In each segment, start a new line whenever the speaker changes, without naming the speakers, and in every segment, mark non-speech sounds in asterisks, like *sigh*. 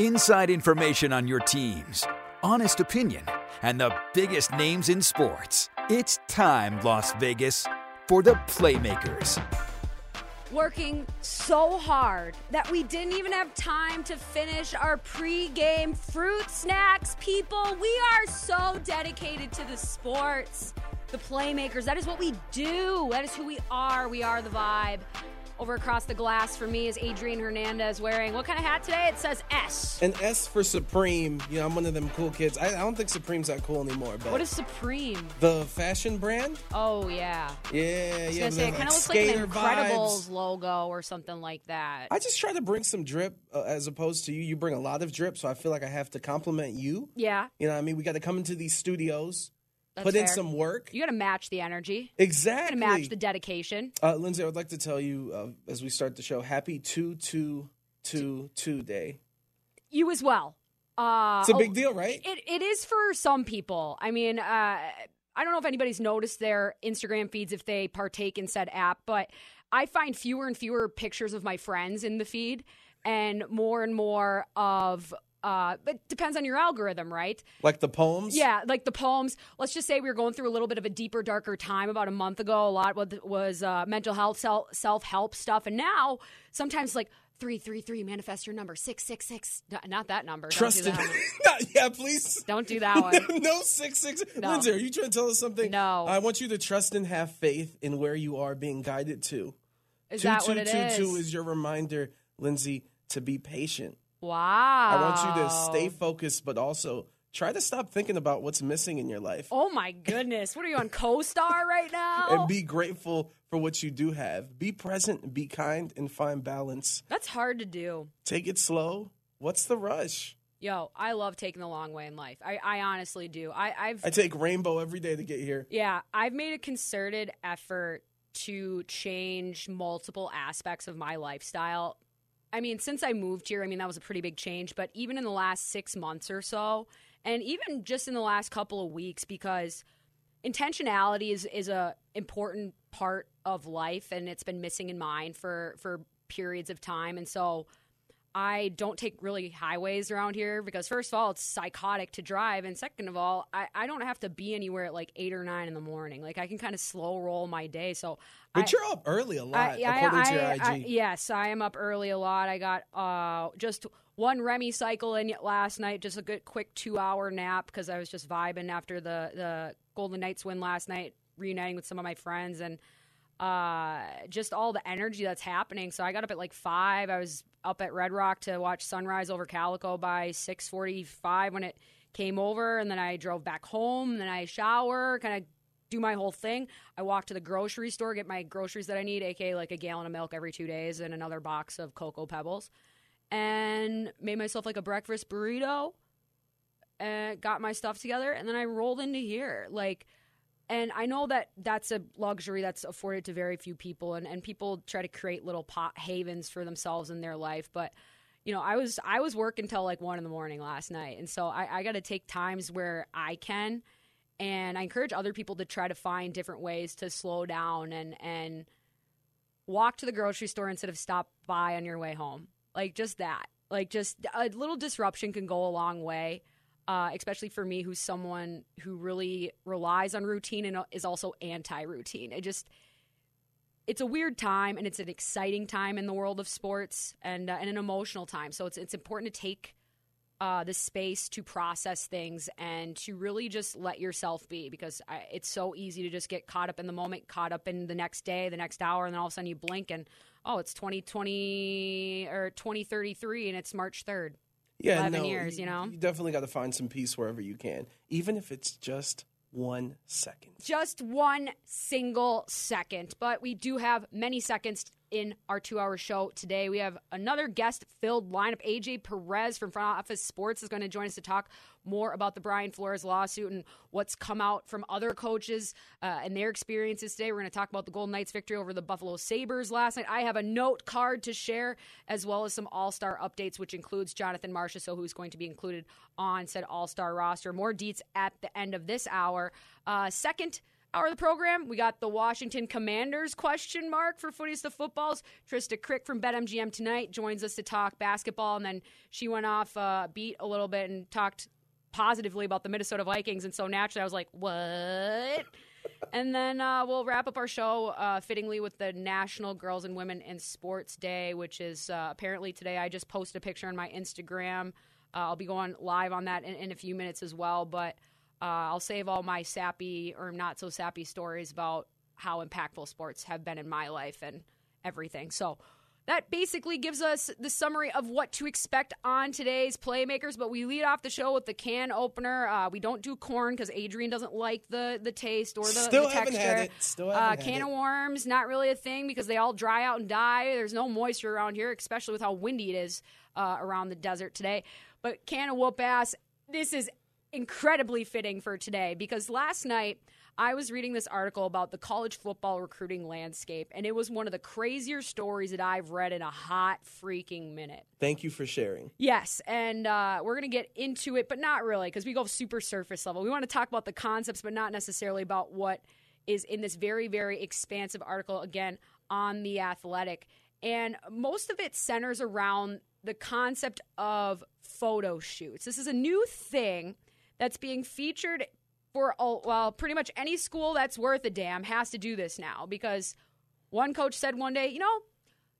Inside information on your teams, honest opinion, and the biggest names in sports. It's time, Las Vegas, for the Playmakers.
Working so hard that we didn't even have time to finish our pre-game fruit snacks. People, we are so dedicated to the sports. The Playmakers, that is what we do. That is who we are. We are the vibe. Over across the glass for me is Adrian Hernandez wearing what kind of hat today? It says S.
An S for Supreme. You know, I'm one of them cool kids. I, I don't think Supreme's that cool anymore. But
What is Supreme?
the fashion brand?
Oh yeah.
Yeah,
I was
yeah.
gonna say it kind of looks like an Incredibles
vibes.
logo or something like that.
I just try to bring some drip uh, as opposed to you. You bring a lot of drip, so I feel like I have to compliment you.
yeah,
You know what I mean? We got to come into these studios,
that's
put in some work.
You got to match the energy.
exactly.
You got to match the dedication.
Uh, Lindsay, I would like to tell you uh, as we start the show, happy 2 2 2 2 day.
You as well. Uh,
It's a
oh,
big deal, right?
It it is for some people. I mean, uh, I don't know if anybody's noticed their Instagram feeds if they partake in said app, but I find fewer and fewer pictures of my friends in the feed, and more and more of. Uh, but it depends on your algorithm, right?
Like the poems?
Yeah, like the poems. Let's just say we were going through a little bit of a deeper, darker time about a month ago. A lot was, was uh, mental health, self help stuff, and now sometimes like three three three manifest your number six six six. No, Not that number. Do
Trust it. *laughs* Not- yeah, please.
Don't do that one. *laughs*
no six six.
No.
Lindsay, are you trying to tell us something?
No.
I want you to trust and have faith in where you are being guided to.
Is
Two,
that
two,
what it
two,
is?
two is your reminder, Lindsay, to be patient.
Wow.
I want you to stay focused, but also try to stop thinking about what's missing in your life
Oh my goodness! What are you on co-star right now?
and be grateful for what you do have. Be present, be kind, and find balance.
That's hard to do.
Take it slow. What's the rush?
Yo, I love taking the long way in life. I, I honestly do. I, I've
I take rainbow every day to get here.
Yeah, I've made a concerted effort to change multiple aspects of my lifestyle. I mean, since I moved here, I mean, that was a pretty big change, but even in the last six months or so, and even just in the last couple of weeks, because intentionality is, is a important part of life and it's been missing in mine for, for periods of time. And so I don't take really highways around here because first of all, it's psychotic to drive, and second of all, I, I don't have to be anywhere at like eight or nine in the morning. Like I can kind of slow roll my day. So,
But
I,
you're up early a lot,
I-
according to your IG.
I- yes, I am up early a lot. I got uh, just one Remy cycle in last night, just a good quick two hour nap because I was just vibing after the the Golden Knights win last night, reuniting with some of my friends and uh, just all the energy that's happening. So I got up at like five. I was up at Red Rock to watch sunrise over Calico by six forty five when it came over, and then I drove back home. Then I shower, kind of do my whole thing. I walk to the grocery store, get my groceries that I need, aka like a gallon of milk every two days and another box of cocoa pebbles, and made myself like a breakfast burrito. And got my stuff together, and then I rolled into here. Like, and I know that that's a luxury that's afforded to very few people, and, and people try to create little pot havens for themselves in their life. But you know, I was I was working till like one in the morning last night, and so I, I got to take times where I can, and I encourage other people to try to find different ways to slow down and and walk to the grocery store instead of stop by on your way home. Like just that, like just a little disruption can go a long way uh, especially for me, who's someone who really relies on routine and is also anti-routine. It just it's a weird time and it's an exciting time in the world of sports and uh, and an emotional time. So it's it's important to take uh, the space to process things and to really just let yourself be because I, it's so easy to just get caught up in the moment, caught up in the next day, the next hour, and then all of a sudden you blink and oh, it's 2020 or 2033 and it's March 3rd.
Yeah,
11
no,
years, you know?
You definitely got to find some peace wherever you can, even if it's just one second.
Just one single second. But we do have many seconds in our two hour show today. We have another guest filled lineup. AJ Perez from Front Office Sports is going to join us to talk more about the Brian Flores lawsuit and what's come out from other coaches uh, and their experiences today. We're going to talk about the Golden Knights' victory over the Buffalo Sabres last night. I have a note card to share as well as some all star updates, which includes Jonathan Marchessault, who's going to be included on said all star roster. More deets at the end of this hour. Uh, second, hour of the program. We got the Washington Commanders question mark for Footies to Footballs. Trista Crick from BetMGM tonight joins us to talk basketball, and then she went off uh, beat a little bit and talked positively about the Minnesota Vikings, and so naturally I was like, what? *laughs* and then uh, we'll wrap up our show uh, fittingly with the National Girls and Women in Sports Day, which is uh, apparently today. I just posted a picture on my Instagram. Uh, I'll be going live on that in, in a few minutes as well, but uh, I'll save all my sappy or not so sappy stories about how impactful sports have been in my life and everything. So that basically gives us the summary of what to expect on today's Playmakers. But we lead off the show with the can opener. Uh, we don't do corn because Adrian doesn't like the the taste or the,
Still
the
haven't
texture.
had it. Still
uh,
haven't had
can
it.
of worms, not really a thing because they all dry out and die. There's no moisture around here, especially with how windy it is uh, around the desert today. But can of whoop ass. This is incredibly fitting for today because last night I was reading this article about the college football recruiting landscape, and it was one of the crazier stories that I've read in a hot freaking minute.
Thank you for sharing.
Yes, and uh, we're going to get into it, but not really because we go super surface level. We want to talk about the concepts, but not necessarily about what is in this very, very expansive article, again, on the athletic. And most of it centers around the concept of photo shoots. This is a new thing that's being featured for all, well, pretty much any school that's worth a damn has to do this now because one coach said one day, you know,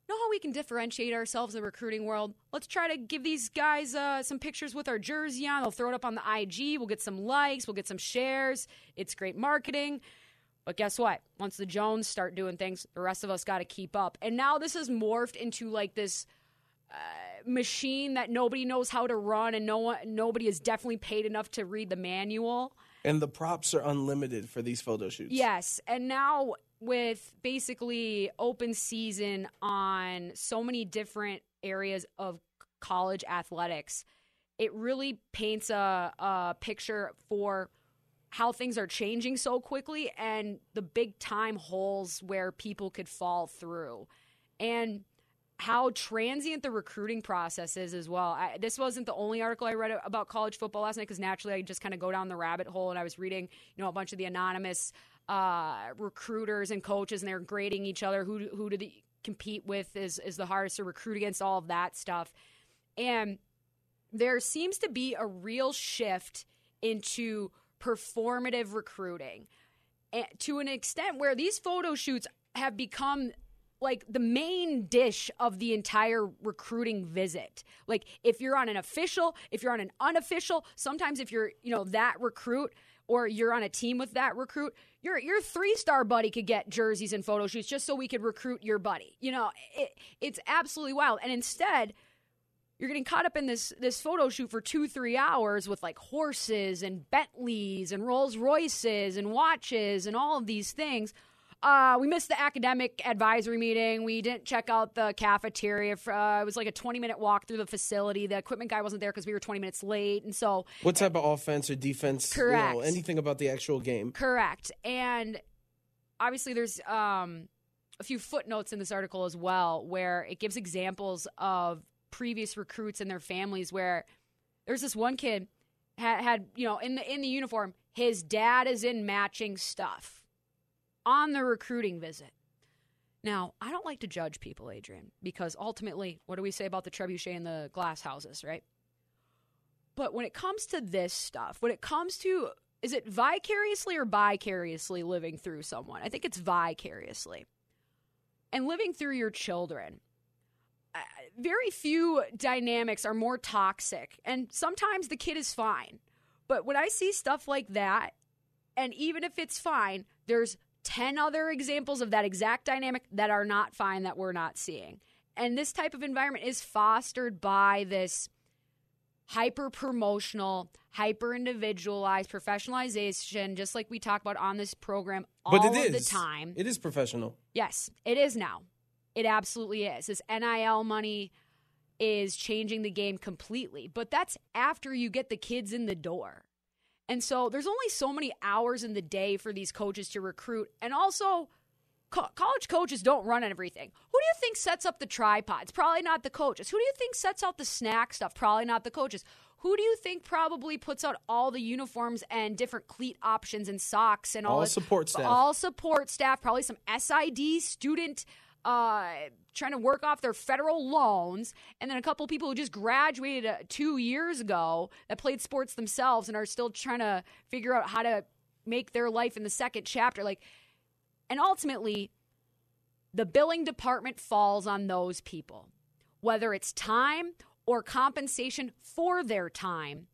know how we can differentiate ourselves in the recruiting world? Let's try to give these guys uh, some pictures with our jersey on. They'll throw it up on the IG. We'll get some likes. We'll get some shares. It's great marketing. But guess what? Once the Jones start doing things, the rest of us got to keep up. And now this has morphed into like this uh, machine that nobody knows how to run, and no one, nobody is definitely paid enough to read the manual.
And the props are unlimited for these photo shoots.
Yes, and now with basically open season on so many different areas of college athletics, it really paints a, a picture for how things are changing so quickly and the big time holes where people could fall through. And how transient the recruiting process is as well. I, this wasn't the only article I read about college football last night because naturally I just kind of go down the rabbit hole and I was reading, you know, a bunch of the anonymous uh, recruiters and coaches and they're grading each other. Who who do they compete with is is the hardest to recruit against? All of that stuff, and there seems to be a real shift into performative recruiting and to an extent where these photo shoots have become like the main dish of the entire recruiting visit. Like if you're on an official, if you're on an unofficial, sometimes if you're, you know, that recruit or you're on a team with that recruit, your your three-star buddy could get jerseys and photo shoots just so we could recruit your buddy. You know, it, it's absolutely wild. And instead, you're getting caught up in this this photo shoot for two three hours with like horses and Bentleys and Rolls Royces and watches and all of these things. Uh, we missed the academic advisory meeting. We didn't check out the cafeteria. For, uh, it was like a 20 minute walk through the facility. The equipment guy wasn't there because we were 20 minutes late, and so
What type of offense or defense? you know,
Correct.
anything about the actual game?
Correct. And obviously, there's um, a few footnotes in this article as well where it gives examples of previous recruits and their families where there's this one kid had, had you know in the in the uniform his dad is in matching stuff on the recruiting visit now i don't like to judge people adrian because ultimately what do we say about the trebuchet and the glass houses right but when it comes to this stuff, when it comes to is it vicariously or vicariously living through someone? I think it's vicariously. And living through your children. Uh, very few dynamics are more toxic, and sometimes the kid is fine. But when I see stuff like that, and even if it's fine, there's 10 other examples of that exact dynamic that are not fine that we're not seeing. And this type of environment is fostered by this hyper promotional, hyper individualized professionalization, just like we talk about on this program all
But it
of
is
the time.
It is professional.
Yes, it is now. It absolutely is. This NIL money is changing the game completely, but that's after you get the kids in the door. And so there's only so many hours in the day for these coaches to recruit. And also, co- college coaches don't run everything. Who do you think sets up the tripods? Probably not the coaches. Who do you think sets out the snack stuff? Probably not the coaches. Who do you think probably puts out all the uniforms and different cleat options and socks and all,
All support staff.
All support staff, probably some SID student uh, trying to work off their federal loans, and then a couple people who just graduated uh, two years ago that played sports themselves and are still trying to figure out how to make their life in the second chapter. Like, and ultimately, the billing department falls on those people, whether it's time or compensation for their time.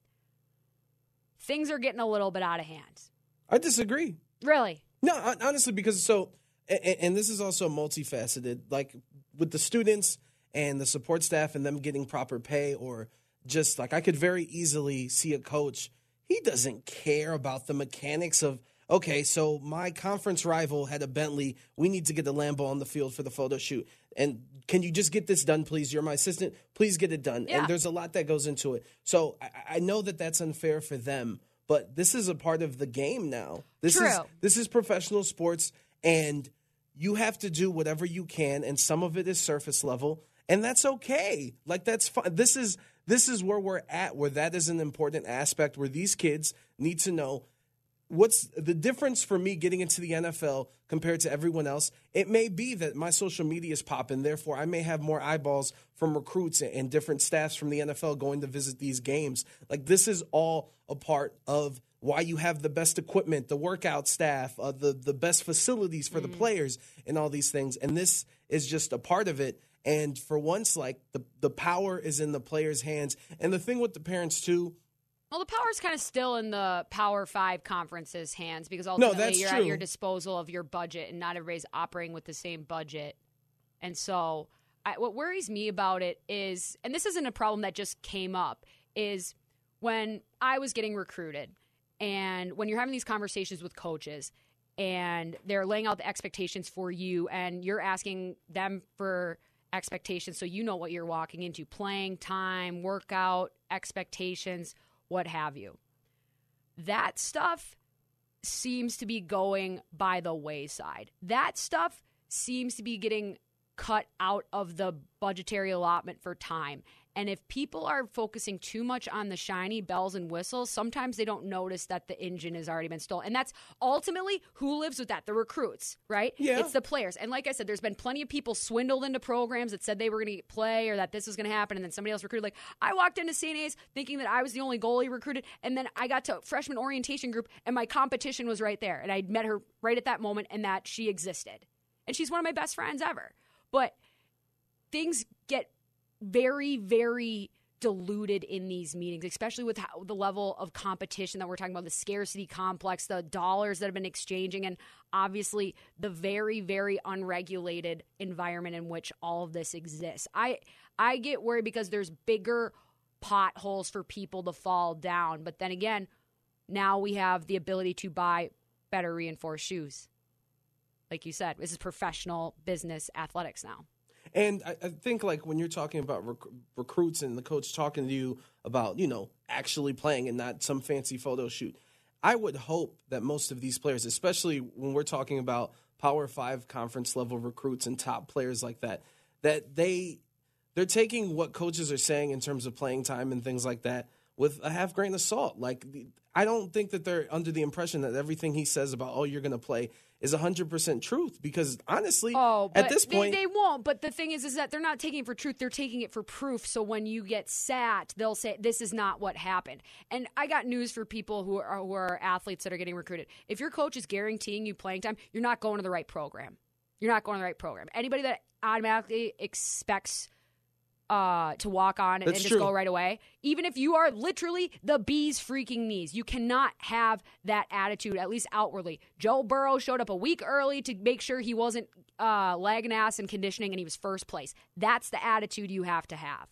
Things are getting a little bit out of hand.
I disagree.
Really?
No, honestly, because so, and, and this is also multifaceted. Like with the students and the support staff and them getting proper pay, or just like I could very easily see a coach. He doesn't care about the mechanics of. Okay, so my conference rival had a Bentley. We need to get the Lambo on the field for the photo shoot. And can you just get this done, please? You're my assistant. Please get it done.
Yeah.
And there's a lot that goes into it. So I, I know that that's unfair for them, but this is a part of the game now. This is this is professional sports, and you have to do whatever you can, and some of it is surface level, and that's okay. Like that's fine. This is this is where we're at, where that is an important aspect, where these kids need to know what's the difference for me getting into the NFL compared to everyone else? It may be that my social media is popping, therefore I may have more eyeballs from recruits and different staffs from the NFL going to visit these games. Like this is all a part of why you have the best equipment, the workout staff, uh, the the best facilities for the players, and all these things. And this is just a part of it. And for once, like the the power is in the players' hands. And the thing with the parents too.
Well, the power is kind of still in the Power Five conferences' hands because ultimately
that's
you're
true.
at your disposal of your budget, and not everybody's operating with the same budget. And so, I, what worries me about it is, and this isn't a problem that just came up, is when I was getting recruited, and when you're having these conversations with coaches, and they're laying out the expectations for you, and you're asking them for expectations so you know what you're walking into playing time, workout, expectations, what have you. That stuff seems to be going by the wayside. That stuff seems to be getting cut out of the budgetary allotment for time. And if people are focusing too much on the shiny bells and whistles, sometimes they don't notice that the engine has already been stolen. And that's ultimately who lives with that? The recruits, right?
Yeah.
It's the players. And like I said, there's been plenty of people swindled into programs that said they were going to play or that this was going to happen. And then somebody else recruited. Like, I walked into St. A's thinking that I was the only goalie recruited. And then I got to freshman orientation group and my competition was right there. And I met her right at that moment and that she existed. And she's one of my best friends ever. But things get very, very diluted in these meetings, especially with how, the level of competition that we're talking about, the scarcity complex, the dollars that have been exchanging, and obviously the very, very unregulated environment in which all of this exists. I I get worried because there's bigger potholes for people to fall down, but then again, now we have the ability to buy better reinforced shoes. Like you said, this is professional business athletics now.
And I, I think like when you're talking about rec- recruits and the coach talking to you about you know actually playing and not some fancy photo shoot, I would hope that most of these players, especially when we're talking about Power Five conference level recruits and top players like that, that they they're taking what coaches are saying in terms of playing time and things like that with a half grain of salt. Like I don't think that they're under the impression that everything he says about oh you're going to play is 100% truth because honestly
Oh,
at this
they-
point
they, won't. But the thing is, is that they're not taking it for truth; they're taking it for proof. So when you get sat, they'll say, "This is not what happened." And I got news for people who are who are athletes that are getting recruited. If your coach is guaranteeing you playing time, you're not going to the right program. You're not going to the right program. Anybody that automatically expects uh, to walk on and, and just
true.
go right away. Even if you are literally the bee's freaking knees, you cannot have that attitude, at least outwardly. Joe Burrow showed up a week early to make sure he wasn't uh, lagging ass in conditioning and he was first place. That's the attitude you have to have.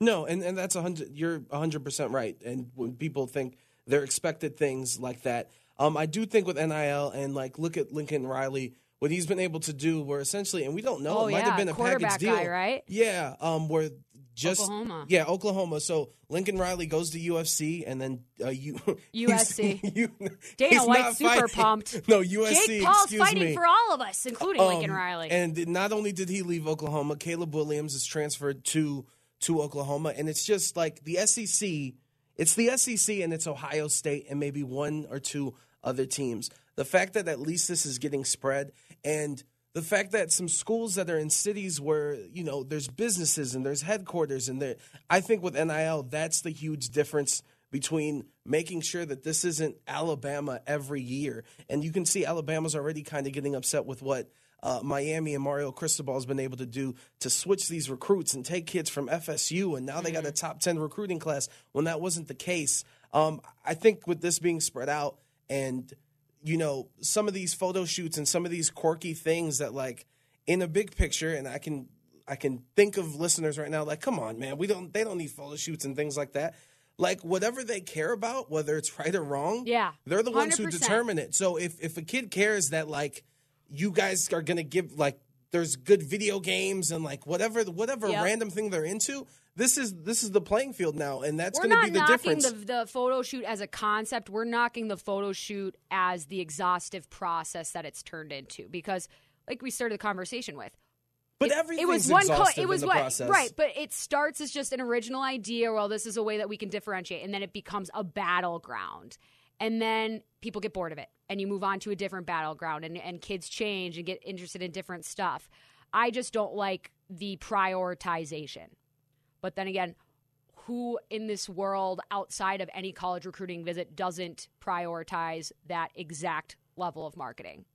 No, and, and that's a hundred. You're a hundred percent right. And when people think they're expected things like that, um, I do think with NIL and like look at Lincoln Riley, what he's been able to do, where essentially, and we don't know,
Oh,
it might
yeah,
have been a package deal,
guy, right?
Yeah, um, where just
Oklahoma.
yeah, Oklahoma. So Lincoln Riley goes to UFC, and then uh, you
USC. *laughs* *laughs*
you,
Dana
he's
White's super
fighting-
pumped. *laughs*
No, USC.
Jake Paul's fighting
me.
for all of us, including Lincoln
Um,
Riley.
And not only did he leave Oklahoma, Caleb Williams is transferred to to Oklahoma, and it's just like the SEC. It's the SEC and it's Ohio State and maybe one or two other teams. The fact that at least this is getting spread and the fact that some schools that are in cities where you know there's businesses and there's headquarters and there I think with NIL that's the huge difference between making sure that this isn't Alabama every year and you can see Alabama's already kind of getting upset with what uh, Miami and Mario Cristobal has been able to do to switch these recruits and take kids from FSU, and now they got a top 10 recruiting class when that wasn't the case. Um, I think with this being spread out and, you know, some of these photo shoots and some of these quirky things that, like, in a big picture, and I can. I can think of listeners right now like, come on, man, we don't. They don't need photo shoots and things like that. Like whatever they care about, whether it's *laughs* right or wrong,
Yeah,
they're the ones who
100%.
determine it. So if if a kid cares that like you guys are gonna give like there's good video games and like whatever whatever
Yep.
random thing they're into, this is this is the playing field now, and that's gonna be the
knocking
difference.
the, the photo shoot as a concept. We're knocking the photo shoot as the exhaustive process that it's turned into. Because, like we started the conversation with,
but
it,
everything's
it was one. Co- it was what
process.
right, but it starts as just an original idea. Well, this is a way that we can differentiate, and then it becomes a battleground, and then people get bored of it, and you move on to a different battleground, and and kids change and get interested in different stuff. I just don't like the prioritization. But then again, who in this world outside of any college recruiting visit doesn't prioritize that exact level of marketing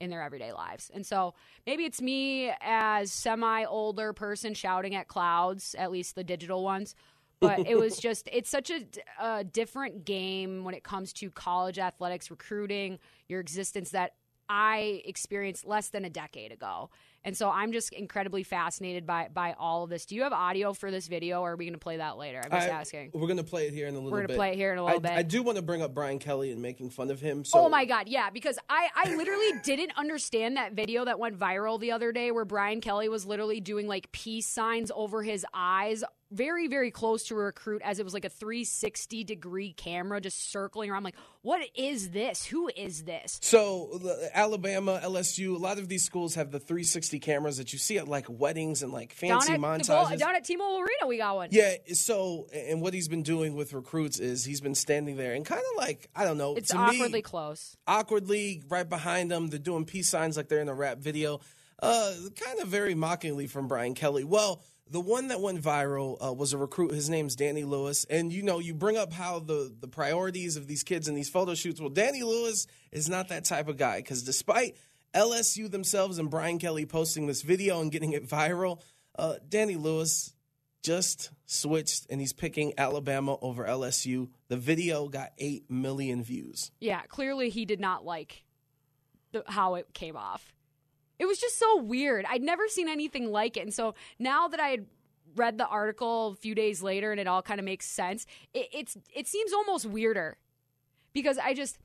in their everyday lives? And so maybe it's me as semi older person shouting at clouds, at least the digital ones. But it was *laughs* just, it's such a, a different game when it comes to college athletics, recruiting, your existence that I experienced less than a decade ago. And so I'm just incredibly fascinated by by all of this. Do you have audio for this video or are we going to play that later? I'm just
I-
asking.
We're gonna play it here in a little
We're
bit.
gonna play it here in a little
I,
bit.
I do want to bring up Brian Kelly and making fun of him. So
Oh my god, yeah, because I I literally *laughs* didn't understand that video that went viral the other day where Brian Kelly was literally doing like peace signs over his eyes very very close to a recruit as it was like a 360 degree camera just circling around like what is this? Who is this?
So Alabama, LSU, a lot of these schools have the 360 cameras that you see at like weddings and like fancy
down at
montages.
goal, down at T-Mobile Arena we got one.
Yeah, so and what he's been doing with recruits is he's been standing there and kind of like I don't know,
It's awkwardly
me,
close.
awkwardly right behind them. They're doing peace signs like they're in a rap video. Uh, kind of very mockingly from Brian Kelly. Well, the one that went viral uh, was a recruit. His name's Danny Lewis, and you know you bring up how the the priorities of these kids in these photo shoots. Well, Danny Lewis is not that type of guy because despite LSU themselves and Brian Kelly posting this video and getting it viral, uh, Danny Lewis just switched and he's picking Alabama over LSU. The video got 8 million views.
Yeah, clearly he did not like the, how it came off. It was just so weird. I'd never seen anything like it. And so now that I had read the article a few days later and it all kind of makes sense, it, it's it seems almost weirder because I just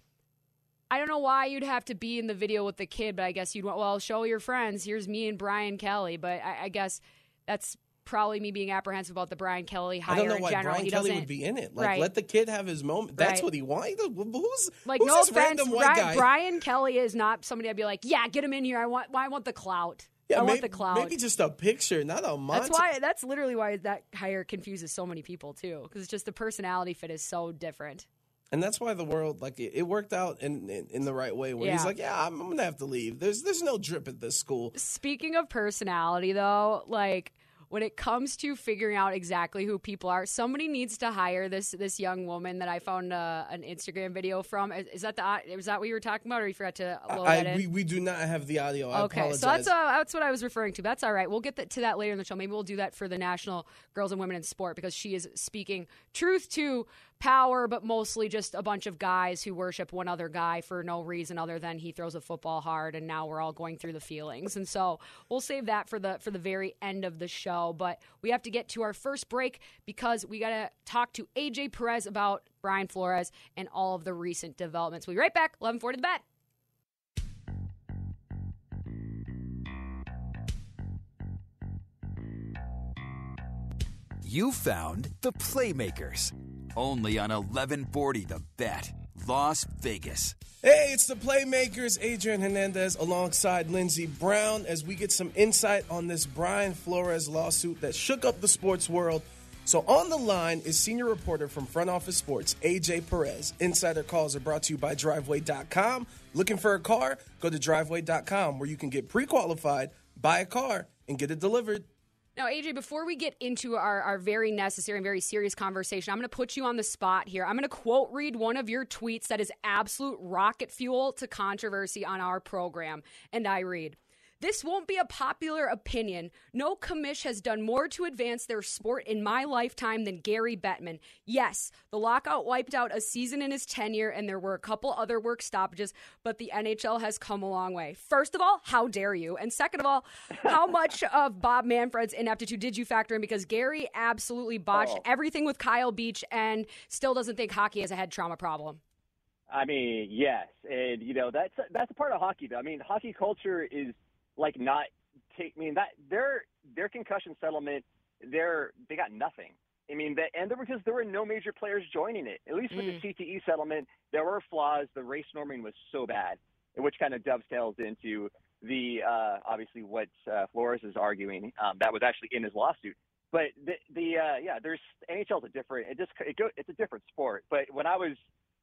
I don't know why you'd have to be in the video with the kid, but I guess you'd want well show your friends. Here's me and Brian Kelly, but I, I guess that's probably me being apprehensive about the Brian Kelly hire
I don't know
in
why
general.
Brian
he
Kelly would be in it. Like,
Right.
let the kid have his moment. That's
Right.
what he wants. Who's
Like
who's
no
this
offense,
random white
Brian,
guy?
Brian Kelly is not somebody I'd be like, yeah, get him in here. I want, I want the clout. I want
maybe,
the clout.
Maybe just a picture, not a montage.
that's why. That's literally why that hire confuses so many people too, because it's just the personality fit is so different.
and that's why the world like it, worked out in, in in the right way. Where he's like, yeah, I'm, I'm gonna have to leave. There's there's no drip at this school.
Speaking of personality, though, like when it comes to figuring out exactly who people are, somebody needs to hire this this young woman that I found uh, an Instagram video from. Is, is that the is that what you were talking about, or you forgot to load
I,
that in?
we, we do not have the audio. I
Okay,
apologize.
so that's uh, that's what I was referring to. That's all right. We'll get that, to that later in the show. Maybe we'll do that for the National Girls and Women in Sport because she is speaking truth to power, but mostly just a bunch of guys who worship one other guy for no reason other than he throws a football hard, and now we're all going through the feelings. And so we'll save that for the for the very end of the show. But we have to get to our first break because we got to talk to AJ Perez about Brian Flores and all of the recent developments. We'll be right back. Eleven forty the bet.
You found the Playmakers. Only on 1140 The Bet, Las Vegas.
Hey, it's the Playmakers, Adrian Hernandez alongside Lindsey Brown as we get some insight on this Brian Flores lawsuit that shook up the sports world. So on the line is senior reporter from Front Office Sports, AJ Perez. Insider calls are brought to you by Driveway.com. Looking for a car? Go to Driveway.com where you can get pre-qualified, buy a car, and get it delivered.
Now, AJ, before we get into our, our very necessary and very serious conversation, I'm going to put you on the spot here. I'm going to quote read one of your tweets that is absolute rocket fuel to controversy on our program. And I read, this won't be a popular opinion. No commish has done more to advance their sport in my lifetime than Gary Bettman. Yes, the lockout wiped out a season in his tenure, and there were a couple other work stoppages, but the NHL has come a long way. First of all, how dare you? And second of all, how *laughs* much of Bob Manfred's ineptitude did you factor in? Because Gary absolutely botched
Oh.
everything with Kyle Beach and still doesn't think hockey has a head trauma problem.
I mean, yes, and you know that's that's a part of hockey. Though I mean, hockey culture is like not take. I mean that their their concussion settlement, they're they got nothing. I mean, that, and there because there were no major players joining it. At least with the CTE settlement, there were flaws. The race norming was so bad, which kind of dovetails into the uh, obviously what uh, Flores is arguing. Um, that was actually in his lawsuit. But the the uh, yeah, there's NHL's a different. It just it go, it's a different sport. But when I was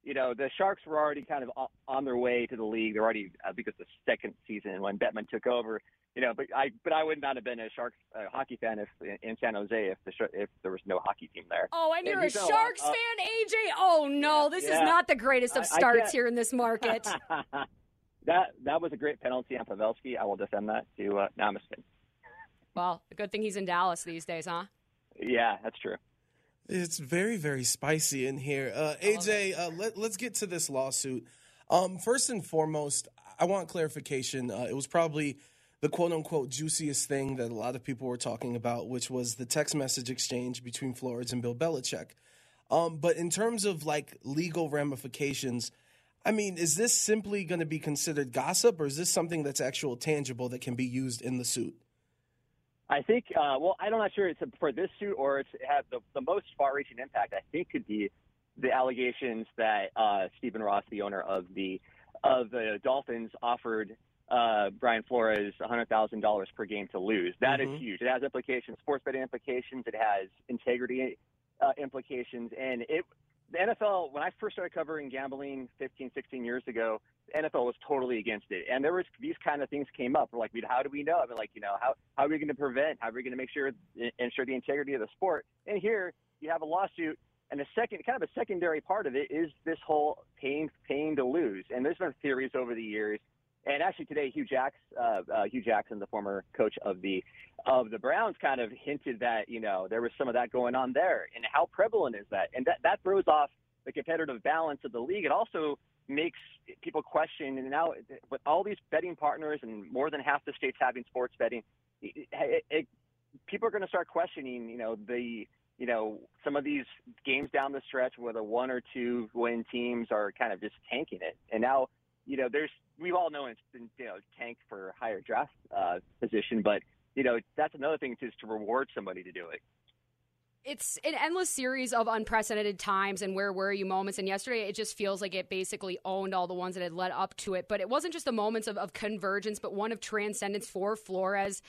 you know, the Sharks were already kind of on their way to the league. They're already uh, because the second season when Bettman took over. You know, but I but I would not have been a Sharks uh, hockey fan if in San Jose if the if there was no hockey team there.
Oh, and you're a Sharks
uh,
fan, AJ? Oh, no, this is not the greatest of
I- I
starts here in this market. *laughs*
that that was a great penalty on Pavelski. I will defend that to uh, now I'm just kidding.
well, a good thing he's in Dallas these days, huh?
Yeah, that's true.
It's very, very spicy in here. Uh, AJ, uh, let, let's get to this lawsuit. Um, first and foremost, I want clarification. Uh, it was probably the quote unquote juiciest thing that a lot of people were talking about, which was the text message exchange between Flores and Bill Belichick. Um, but in terms of like legal ramifications, I mean, is this simply going to be considered gossip or is this something that's actual tangible that can be used in the suit?
I think, uh, well, I'm not sure it's for this suit or it's it had the, the most far-reaching impact. I think could be the allegations that uh, Stephen Ross, the owner of the of the Dolphins, offered uh, Brian Flores $100,000 per game to lose. That is
Mhm.
huge. It has implications, sports betting implications. It has integrity uh, implications, and it. The NFL, when I first started covering gambling 15, 16 years ago, the NFL was totally against it. And there was these kind of things came up. We're like, how do we know? I mean, like, you know, how, how are we going to prevent? How are we going to make sure, ensure the integrity of the sport? And here you have a lawsuit. And the second, kind of a secondary part of it is this whole paying, paying to lose. And there's been theories over the years. And actually today, Hue Jacks, uh, uh, Hue Jackson, the former coach of the of the Browns, kind of hinted that you know there was some of that going on there. And how prevalent is that? And that that throws off the competitive balance of the league. It also makes people question. And now with all these betting partners and more than half the states having sports betting, it, it, it, people are going to start questioning. You know the you know some of these games down the stretch where the one or two win teams are kind of just tanking it. And now you know there's we've all known it's been you know tanked for higher draft uh, position, but you know that's another thing is to reward somebody to do it.
it's an endless series of unprecedented times and where were you moments. And yesterday, it just feels like it basically owned all the ones that had led up to it. But it wasn't just the moments of, of convergence, but one of transcendence for Flores.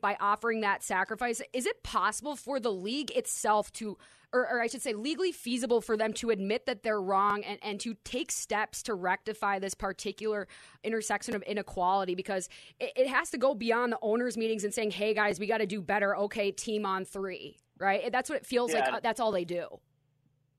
By offering that sacrifice. Is it possible for the league itself to, or, or, I should say, legally feasible for them to admit that they're wrong and, and to take steps to rectify this particular intersection of inequality? Because it, it has to go beyond the owners' meetings and saying, hey, guys, we got to do better. Okay, team on three, right? That's what it feels yeah. like. That's all they do.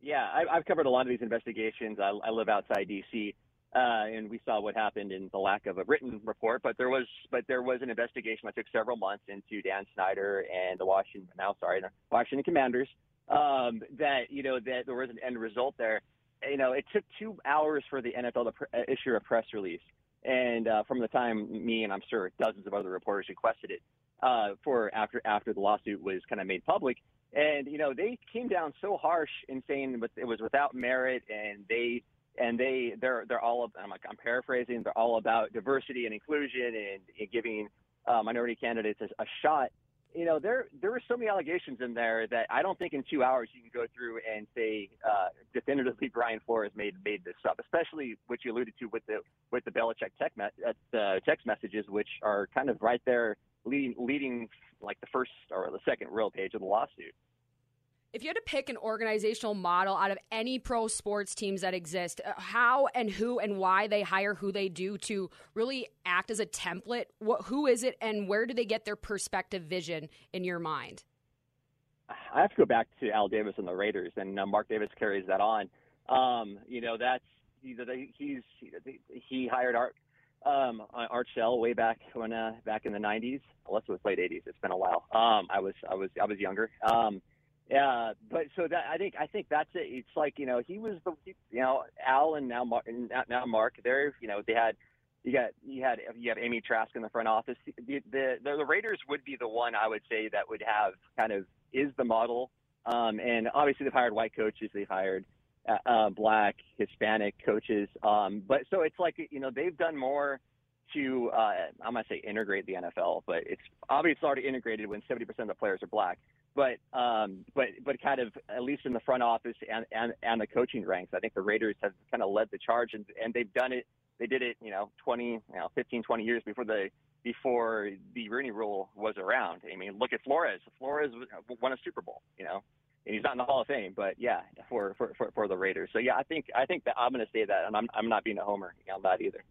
Yeah, I, have covered a lot of these investigations. I, I live outside D.C. Uh, and we saw what happened in the lack of a written report. But there was, but there was an investigation that took several months into Dan Snyder and the Washington, now sorry, the Washington Commanders. Um, that you know that there was an end result there. You know, it took two hours for the NFL to pr- uh, issue a press release, and uh, from the time me and I'm sure dozens of other reporters requested it uh, for after after the lawsuit was kind of made public. And you know, they came down so harsh in saying it was without merit, and they and they they're they're all I'm like I'm paraphrasing they're all about diversity and inclusion and, and giving uh, minority candidates a, a, shot. You know there there were so many allegations in there that I don't think in two hours you can go through and say uh, definitively Brian Flores made made this up, especially what you alluded to with the with the Belichick tech me- uh, text messages, which are kind of right there leading leading like the first or the second real page of the lawsuit.
If you had to pick an organizational model out of any pro sports teams that exist, uh, how and who and why they hire who they do to really act as a template, what, who is it and where do they get their perspective vision in your mind?
I have to go back to Al Davis and the Raiders, and uh, Mark Davis carries that on. Um, you know, that's he's he's he hired Art um, Art Shell way back when uh, back in the '90s, unless it was late '80s. It's been a while. Um, I was I was I was younger. Um, yeah, but so that I think I think that's it. It's like you know he was the you know Al and now Mark, now Mark. They're you know they had you got you had you have Amy Trask in the front office. The, the the Raiders would be the one I would say that would have kind of is the model. Um, and obviously they've hired white coaches. They've hired uh, uh, black, Hispanic coaches. Um, but so it's like you know they've done more to uh, I'm gonna say integrate the NFL, but it's obviously it's already integrated when 70% of the players are black but um, but but kind of at least in the front office and, and and the coaching ranks, I think the Raiders have kind of led the charge, and and they've done it. They did it, you know, 20, you know, 15, 20 years before the before the Rooney Rule was around. I mean, look at Flores. Flores won a Super Bowl, you know, and he's not in the Hall of Fame, but yeah, for for for, for the Raiders. So yeah, I think I think that I'm going to say that, and I'm I'm not being a homer on that either.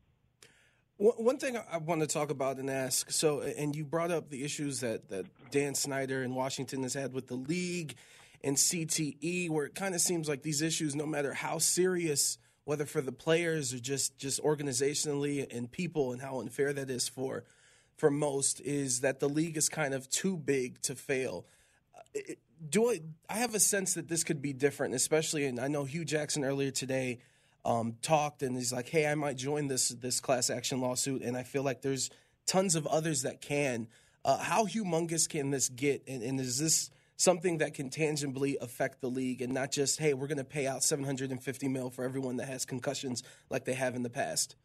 One thing I want to talk about and ask so, and you brought up the issues that, that Dan Snyder in Washington has had with the league and CTE, where it kind of seems like these issues, no matter how serious, whether for the players or just, just organizationally and people, and how unfair that is for for most, is that the league is kind of too big to fail. Uh, do I? I have a sense that this could be different, especially, and I know Hue Jackson earlier today um, talked and he's like, "Hey, I might join this this class action lawsuit," and I feel like there's tons of others that can. Uh, how humongous can this get, and, and is this something that can tangibly affect the league and not just, "Hey, we're going to pay out 750 mil for everyone that has concussions like they have in the past"?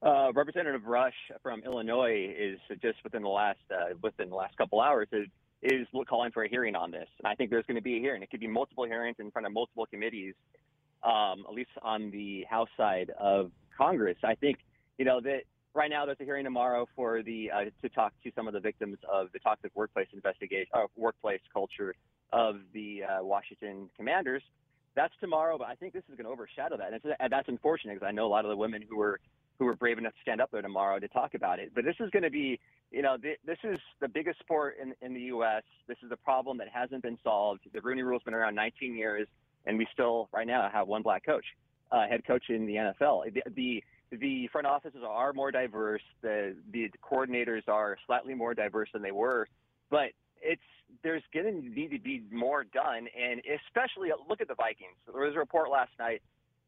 Uh, Representative Rush from Illinois is just within the last uh, within the last couple hours is, is calling for a hearing on this, and I think there's going to be a hearing. It could be multiple hearings in front of multiple committees um, at least on the House side of Congress. I think, you know, that right now there's a hearing tomorrow for the uh, to talk to some of the victims of the toxic workplace investigation, uh, workplace culture of the uh, Washington Commanders. That's tomorrow, but I think this is going to overshadow that, and, and that's unfortunate because I know a lot of the women who were who were brave enough to stand up there tomorrow to talk about it. But this is going to be, you know, th- this is the biggest sport in in the U.S. This is a problem that hasn't been solved. The Rooney Rule's been around 19 years and we still right now have one black coach, uh, head coach in the NFL. The, the the front offices are more diverse. The the coordinators are slightly more diverse than they were, but it's there's going to need to be more done, and especially look at the Vikings. There was a report last night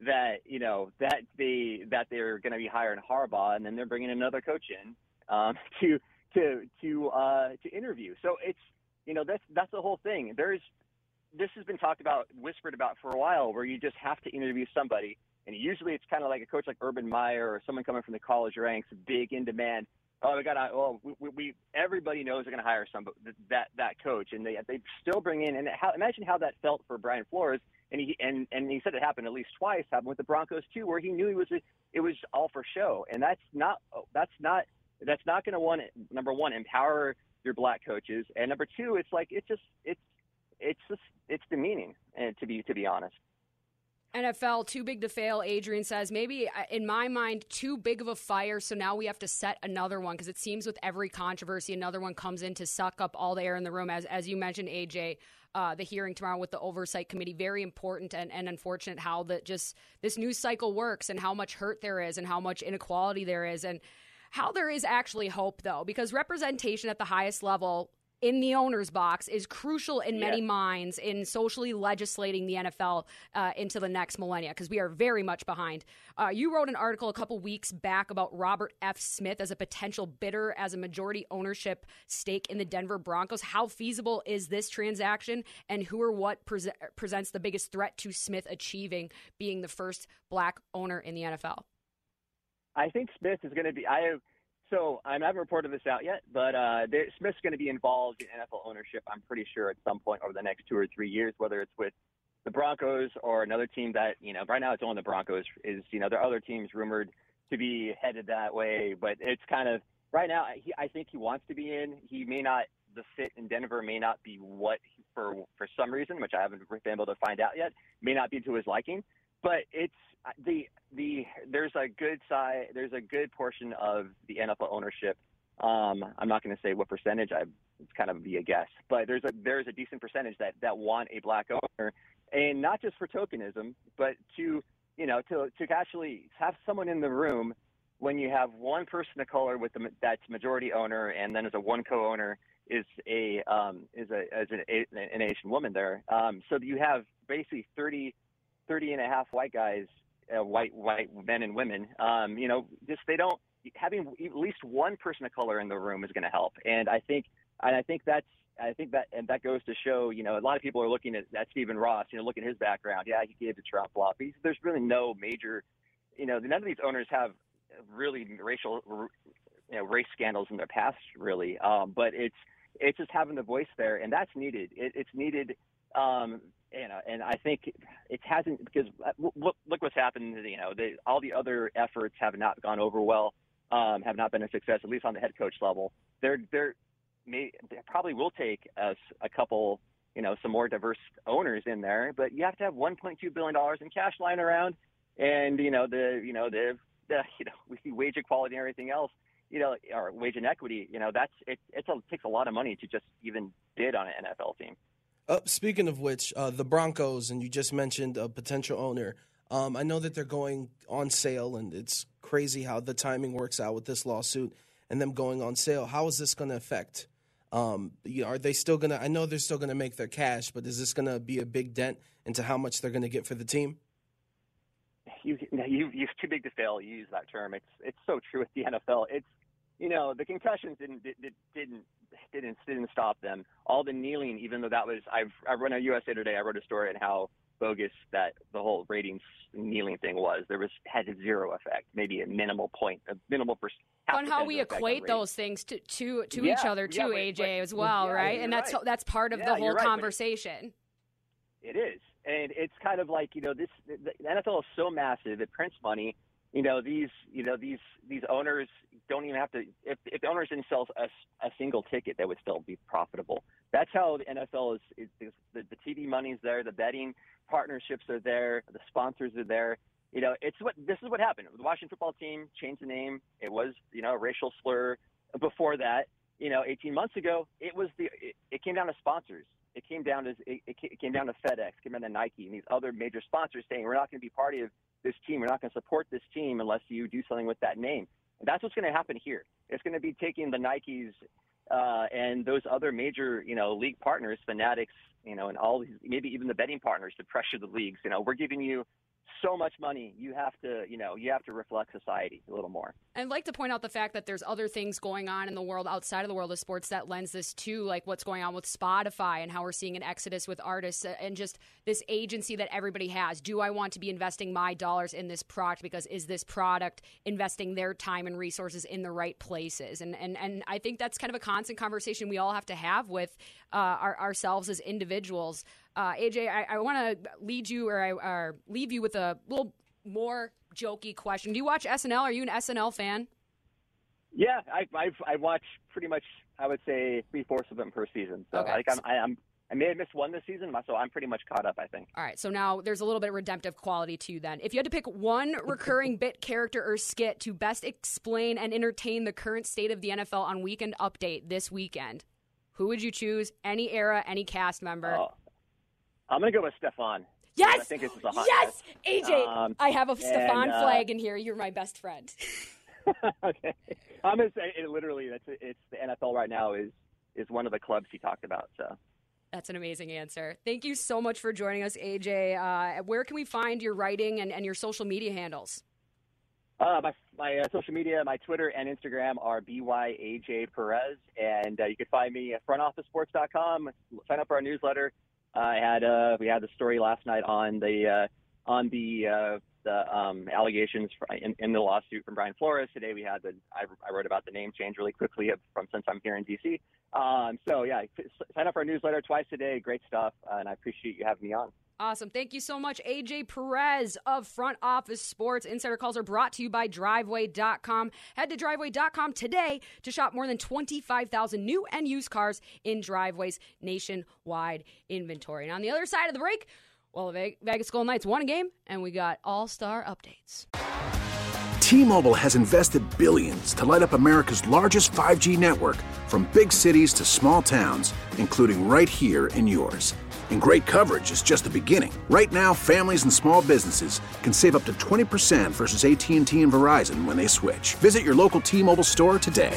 that you know that they that they're going to be hiring Harbaugh, and then they're bringing another coach in um, *laughs* to to to uh, to interview. So it's you know that's that's the whole thing. There's this has been talked about, whispered about for a while, where you just have to interview somebody, and usually it's kind of like a coach like Urban Meyer or someone coming from the college ranks, big in demand. Oh, we got to. Oh, we, we everybody knows they're going to hire some that that coach, and they they still bring in. And how, imagine how that felt for Brian Flores, and he and and he said it happened at least twice. Happened with the Broncos too, where he knew he was it was all for show, and that's not that's not that's not going to one number one empower your black coaches, and number two, it's like it's just it's it's just it's demeaning, and to be to be honest.
NFL too big to fail. Adrian says maybe uh, in my mind too big of a fire. So now we have to set another one because it seems with every controversy, another one comes in to suck up all the air in the room. As as you mentioned, AJ, uh, the hearing tomorrow with the oversight committee, very important and, and unfortunate how that just this news cycle works and how much hurt there is and how much inequality there is and how there is actually hope though because representation at the highest level in the owner's box is crucial in many minds in socially legislating the NFL uh, into the next millennia because we are very much behind. Uh, you wrote an article a couple weeks back about Robert F. Smith as a potential bidder as a majority ownership stake in the Denver Broncos. How feasible is this transaction, and who or what pre- presents the biggest threat to Smith achieving being the first black owner in the NFL?
I think Smith is going to be. I have so I haven't reported this out yet, but uh, Smith's going to be involved in NFL ownership. I'm pretty sure at some point over the next two or three years, whether it's with the Broncos or another team that you know. Right now, it's only the Broncos. Is you know there are other teams rumored to be headed that way, but it's kind of right now. He, I think he wants to be in. He may not. The fit in Denver may not be what for for some reason, which I haven't been able to find out yet. May not be to his liking, but it's the the there's a good side there's a good portion of the NFL ownership. Um, I'm not going to say what percentage. I it's kind of be a guess, but there's a there's a decent percentage that that want a black owner, and not just for tokenism, but to you know to to actually have someone in the room when you have one person of color with the that's majority owner, and then as a one co-owner is a um, is a as an, an Asian woman there. Um, so you have basically 30 30 and a half white guys uh, white white men and women. Um, you know, just they don't having at least one person of color in the room is going to help. And I think and I think that's I think that and that goes to show, you know, a lot of people are looking at, at Stephen Ross, you know, look at his background. Yeah, he gave to Trump. But there's really no major, you know, none of these owners have really racial, you know, race scandals in their past, really. Um, but it's it's just having the voice there, and that's needed. It, it's needed um, you know, and I think it hasn't because uh, look, look what's happened. You know, they, all the other efforts have not gone over well, um, have not been a success, at least on the head coach level. They're they're may they probably will take us a couple, you know, some more diverse owners in there, but you have to have 1.2 billion dollars in cash lying around, and you know the you know the, the *laughs* you know we see wage equality and everything else. You know, or wage inequity. You know, that's it. It's a, it takes a lot of money to just even bid on an NFL team.
Uh, speaking of which, uh, the Broncos, and you just mentioned a potential owner. Um, I know that they're going on sale, and it's crazy how the timing works out with this lawsuit and them going on sale. How is this going to affect? Um, you know, are they still going to? I know they're still going to make their cash, but is this going to be a big dent into how much they're going to get for the team?
You, you, you're too big to fail. You use that term. It's it's so true with the NFL. It's you know the concussions didn't didn't didn't didn't stop them. All the kneeling, even though that was I've I run a USA Today. I wrote a story on how bogus that the whole ratings kneeling thing was. There was had a zero effect, maybe a minimal point, a minimal percent.
On how we equate those things to to, to yeah, each other too, yeah, but, AJ but, as well, yeah, right? And that's
right.
that's part of the whole right, conversation.
It is, and it's kind of like you know this. The NFL is so massive; it prints money you know these you know these these owners don't even have to if if the owners didn't sell a, a single ticket they would still be profitable. That's how the NFL is, is, is the, the TV money's there the betting partnerships are there the sponsors are there. You know it's what this is what happened. The Washington football team changed the name. It was you know a racial slur before that. You know 18 months ago it was the it, it came down to sponsors. It came down to it, it came down to FedEx, came down to Nike, and these other major sponsors saying we're not going to be part of this team. We're not going to support this team unless you do something with that name. And that's what's going to happen here. It's going to be taking the Nikes uh, and those other major, you know, league partners, Fanatics, you know, and all these, maybe even the betting partners to pressure the leagues. You know, we're giving you so much money, you have to, you know, you have to reflect society a little more.
I'd like to point out the fact that there's other things going on in the world outside of the world of sports that lends this to, like what's going on with Spotify and how we're seeing an exodus with artists and just this agency that everybody has. Do I want to be investing my dollars in this product because is this product investing their time and resources in the right places? And and and I think that's kind of a constant conversation we all have to have with uh, our, ourselves as individuals. Uh, AJ, I, I want to lead you or, I, or leave you with a little more jokey question. Do you watch SNL? Are you an SNL fan?
Yeah, I I, I watch pretty much I would say three fourths of them per season. So
Okay.
like I'm, I, I'm I may have missed one this season, so I'm pretty much caught up. I think.
All right, so now there's a little bit of redemptive quality to you then. If you had to pick one *laughs* recurring bit, character, or skit to best explain and entertain the current state of the NFL on Weekend Update this weekend, who would you choose? Any era, any cast member?
Oh, I'm gonna go with Stefan.
yes!
I think this is a hot
yes! AJ,
Um,
I have a Stefan
uh,
flag in here. You're my best friend. *laughs*
okay. I'm gonna say it literally. That's it's the NFL right now is is one of the clubs he talked about. So.
That's an amazing answer. Thank you so much for joining us, AJ. Uh, where can we find your writing and, and your social media handles?
Uh, my my uh, social media, my Twitter and Instagram are byaj Perez, and uh, you can find me at frontofficesports.com. Sign up for our newsletter. I had uh, we had the story last night on the uh, on the uh, the um, allegations in, in the lawsuit from Brian Flores. Today we had the I, I wrote about the name change really quickly from since I'm here in DC. Um, so yeah, sign up for our newsletter twice a day. Great stuff, uh, and I appreciate you having me on.
Awesome. Thank you so much, AJ Perez of Front Office Sports. Insider calls are brought to you by Driveway.com. Head to Driveway.com today to shop more than 25,000 new and used cars in Driveway's nationwide inventory. And on the other side of the break, well, the Ve- Vegas Golden Knights won a game, and we got all star updates.
T-Mobile has invested billions to light up America's largest 5G network from big cities to small towns, including right here in yours. And great coverage is just the beginning. Right now, families and small businesses can save up to 20% versus AT&T and Verizon when they switch. Visit your local T-Mobile store today.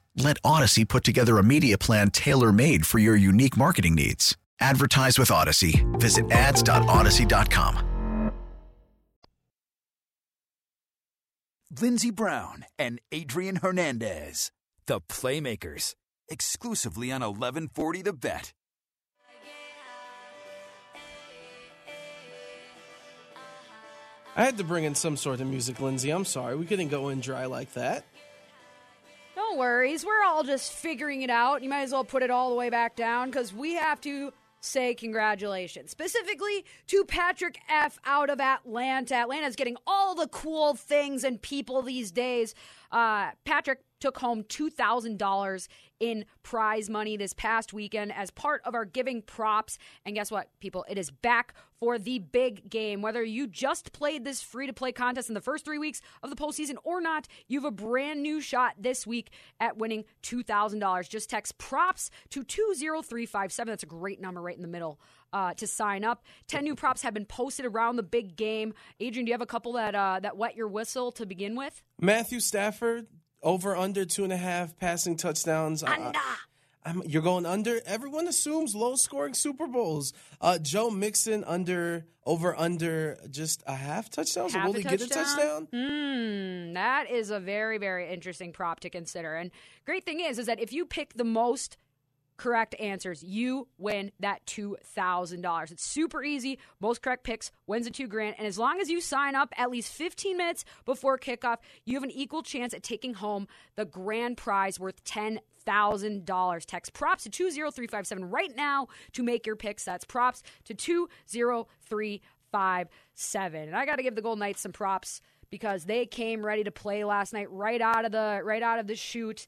Let Audacy put together a media plan tailor made for your unique marketing needs. Advertise with Audacy. Visit ads.audacy.com.
Lindsey Brown and Adrian Hernandez, the Playmakers, exclusively on 1140 The Bet.
I had to bring in some sort of music, Lindsay. I'm sorry. We couldn't go in dry like that.
No worries. We're all just figuring it out. You might as well put it all the way back down because we have to say congratulations. Specifically to Patrick F. out of Atlanta. Atlanta's getting all the cool things and people these days. Uh, Patrick took home $2,000 in prize money this past weekend as part of our giving props. And guess what, people? It is back for the big game. Whether you just played this free to play contest in the first three weeks of the postseason or not, you have a brand new shot this week at winning $2,000. Just text props to 20357. That's a great number right in the middle. Uh, to sign up, ten new props have been posted around the big game. Adrian, do you have a couple that uh, that wet your whistle to begin with?
Matthew Stafford over under two and a half passing touchdowns. Uh, I'm, you're going under. Everyone assumes low scoring Super Bowls. Uh, Joe Mixon under over under just a half touchdown. So will he get a touchdown?
Hmm, that is a very, very interesting prop to consider. And great thing is, is that if you pick the most correct answers, you win that two thousand dollars. It's super easy. Most correct picks wins the two grand. And as long as you sign up at least fifteen minutes before kickoff, you have an equal chance at taking home the grand prize worth ten thousand dollars. Text props to two zero three five seven right now to make your picks. That's props to two zero three five seven. And I got to give the Golden Knights some props because they came ready to play last night, right out of the right out of the shoot.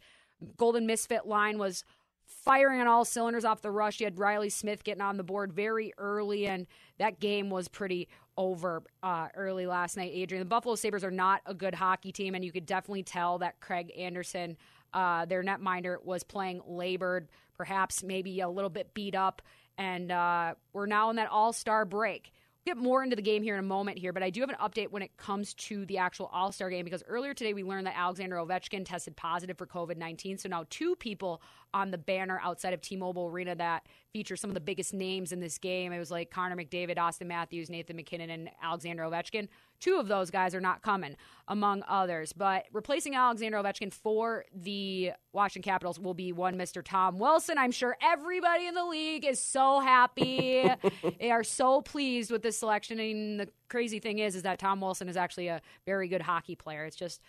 Golden Misfit line was firing on all cylinders off the rush. You had Reilly Smith getting on the board very early, and that game was pretty over uh, early last night. Adrian, the Buffalo Sabres are not a good hockey team, and you could definitely tell that Craig Anderson Uh, their netminder was playing labored, perhaps maybe a little bit beat up, and uh, we're now in that All Star break get more into the game here in a moment here, but I do have an update when it comes to the actual All Star game because earlier today we learned that Alexander Ovechkin tested positive for COVID 19. So now two people on the banner outside of T Mobile Arena that features some of the biggest names in this game. It was like Connor McDavid, Auston Matthews, Nathan MacKinnon, and Alexander Ovechkin. Two of those guys are not coming, among others. But replacing Alexander Ovechkin for the Washington Capitals will be one Mr. Tom Wilson. I'm sure everybody in the league is so happy. *laughs* they are so pleased with this selection. And the crazy thing is, is that Tom Wilson is actually a very good hockey player. It's just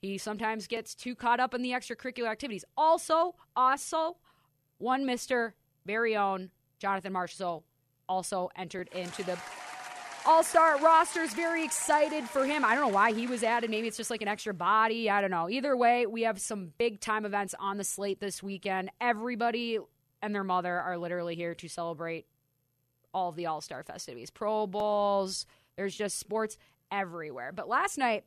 he sometimes gets too caught up in the extracurricular activities. Also, also, one Mr. very own Jonathan Marchessault also entered into the all Star rosters. Very excited for him. I don't know why he was added. Maybe it's just like an extra body. I don't know. Either way, we have some big time events on the slate this weekend. Everybody and their mother are literally here to celebrate all the All Star festivities, Pro Bowls. There's just sports everywhere. But last night,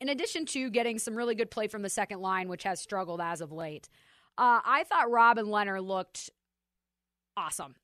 in addition to getting some really good play from the second line, which has struggled as of late, uh, I thought Robin Lehner looked awesome.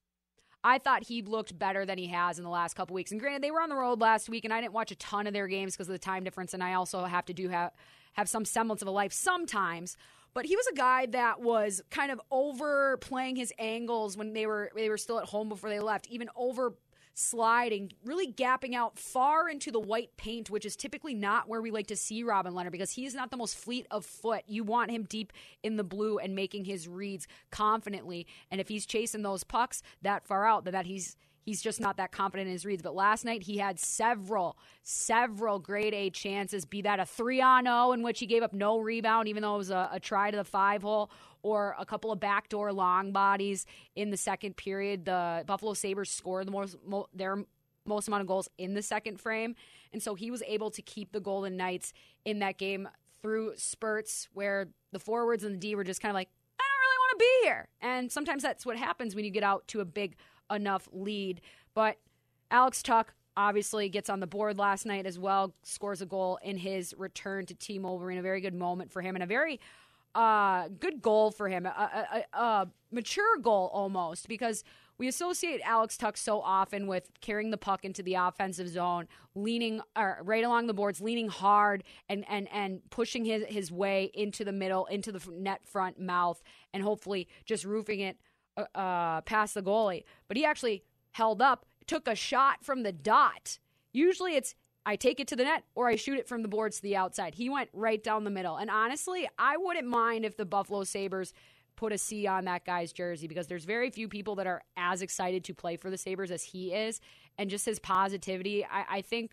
I thought he looked better than he has in the last couple weeks. And granted, they were on the road last week, and I didn't watch a ton of their games because of the time difference, and I also have to do have have some semblance of a life sometimes. But he was a guy that was kind of overplaying his angles when they were they were still at home before they left, even over sliding, really gapping out far into the white paint, which is typically not where we like to see Robin Lehner because he is not the most fleet of foot. You want him deep in the blue and making his reads confidently. And if he's chasing those pucks that far out, then that he's he's just not that confident in his reads. But last night he had several, several grade A chances, be that a three on 0 in which he gave up no rebound, even though it was a, a try to the five hole, or a couple of backdoor long bodies in the second period. The Buffalo Sabres scored the most, mo- their most amount of goals in the second frame. And so he was able to keep the Golden Knights in that game through spurts where the forwards and the D were just kind of like, I don't really want to be here. And sometimes that's what happens when you get out to a big enough lead. But Alex Tuch obviously gets on the board last night as well, scores a goal in his return to T-Mobile Arena. A very good moment for him and a very uh, good goal for him, a, a, a, mature goal almost, because we associate Alex Tuch so often with carrying the puck into the offensive zone, leaning uh, right along the boards, leaning hard, and and and pushing his his way into the middle, into the net front mouth, and hopefully just roofing it uh, uh past the goalie. But he actually held up, took a shot from the dot. Usually it's I take it to the net or I shoot it from the boards to the outside. He went right down the middle. And honestly, I wouldn't mind if the Buffalo Sabres put a C on that guy's jersey because there's very few people that are as excited to play for the Sabres as he is. And just his positivity, I, I think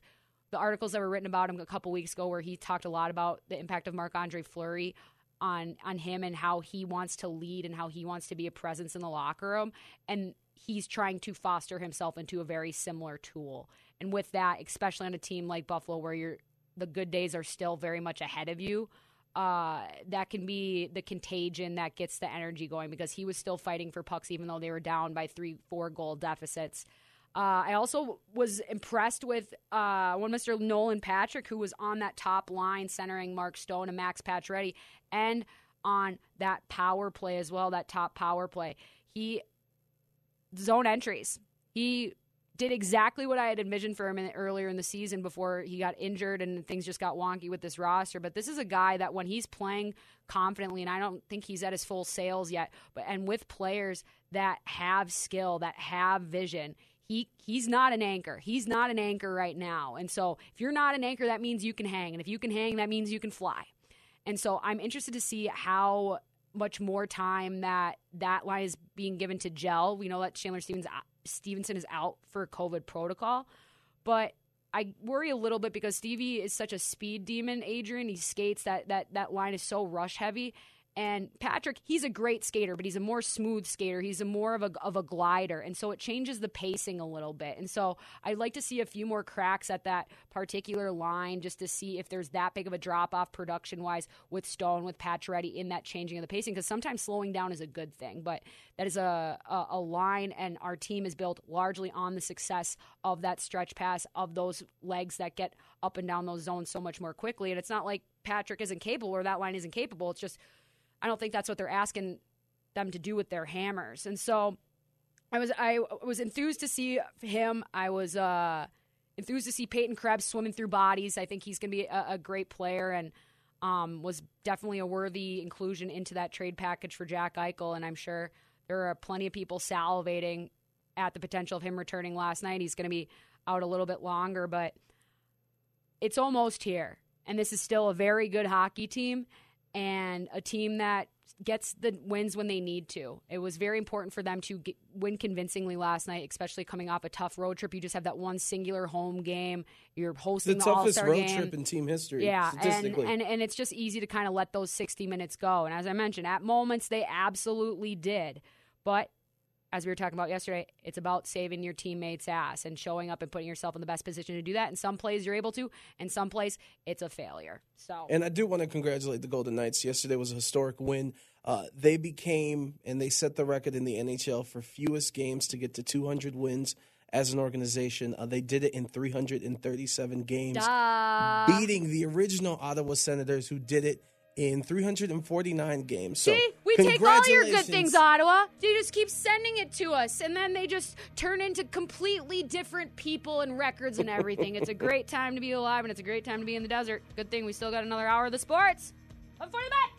the articles that were written about him a couple weeks ago where he talked a lot about the impact of Marc Andre Fleury on on him and how he wants to lead and how he wants to be a presence in the locker room. And he's trying to foster himself into a very similar tool. And with that, especially on a team like Buffalo, where you're the good days are still very much ahead of you, uh, that can be the contagion that gets the energy going because he was still fighting for pucks even though they were down by three, four goal deficits. Uh, I also was impressed with uh, one Mr. Nolan Patrick, who was on that top line centering Mark Stone and Max Pacioretty, and on that power play as well, that top power play. He zone entries. He did exactly what I had envisioned for him in, earlier in the season before he got injured and things just got wonky with this roster. But this is a guy that when he's playing confidently, and I don't think he's at his full sales yet, but and with players that have skill, that have vision, he he's not an anchor. He's not an anchor right now. And so if you're not an anchor, that means you can hang, and if you can hang, that means you can fly. And so I'm interested to see how much more time that that line is being given to gel. We know that Chandler Stevens Stephenson is out for COVID protocol, but I worry a little bit because Stevie is such a speed demon. Adrian, he skates that that that line is so rush heavy, and Patrick, he's a great skater, but he's a more smooth skater. He's a more of a of a glider, and so it changes the pacing a little bit. And so I'd like to see a few more cracks at that particular line, just to see if there's that big of a drop off production wise with Stone, with Pacioretty in that changing of the pacing. Because sometimes slowing down is a good thing, but that is a, a a line, and our team is built largely on the success of that stretch pass of those legs that get up and down those zones so much more quickly. And it's not like Patrick isn't capable or that line isn't capable. It's just I don't think that's what they're asking them to do with their hammers. And so I was I was enthused to see him. I was uh, enthused to see Peyton Krebs swimming through bodies. I think he's going to be a, a, great player and um, was definitely a worthy inclusion into that trade package for Jack Eichel. And I'm sure there are plenty of people salivating at the potential of him returning last night. He's going to be out a little bit longer, but it's almost here. And this is still a very good hockey team and a team that gets the wins when they need to. It was very important for them to get, win convincingly last night, especially coming off a tough road trip. You just have that one singular home game. You're hosting
the,
the
toughest
All-Star
road
game.
trip in team history.
Yeah, and, and and it's just easy to kind of let those 60 minutes go. And as I mentioned, at moments they absolutely did, but as we were talking about yesterday, it's about saving your teammates' ass and showing up and putting yourself in the best position to do that. In some plays, you're able to, and some plays, it's a failure. So,
and I do want to congratulate the Golden Knights. Yesterday was a historic win. Uh, they became and they set the record in the NHL for fewest games to get to 200 wins as an organization. Uh, they did it in 337 games,
Duh.
beating the original Ottawa Senators, who did it in 349 games. So,
See, we take all your good things, Ottawa. You just keep sending it to us, and then they just turn into completely different people and records and everything. it's a great time to be alive, and it's a great time to be in the desert. Good thing we still got another hour of the sports. Before you bet.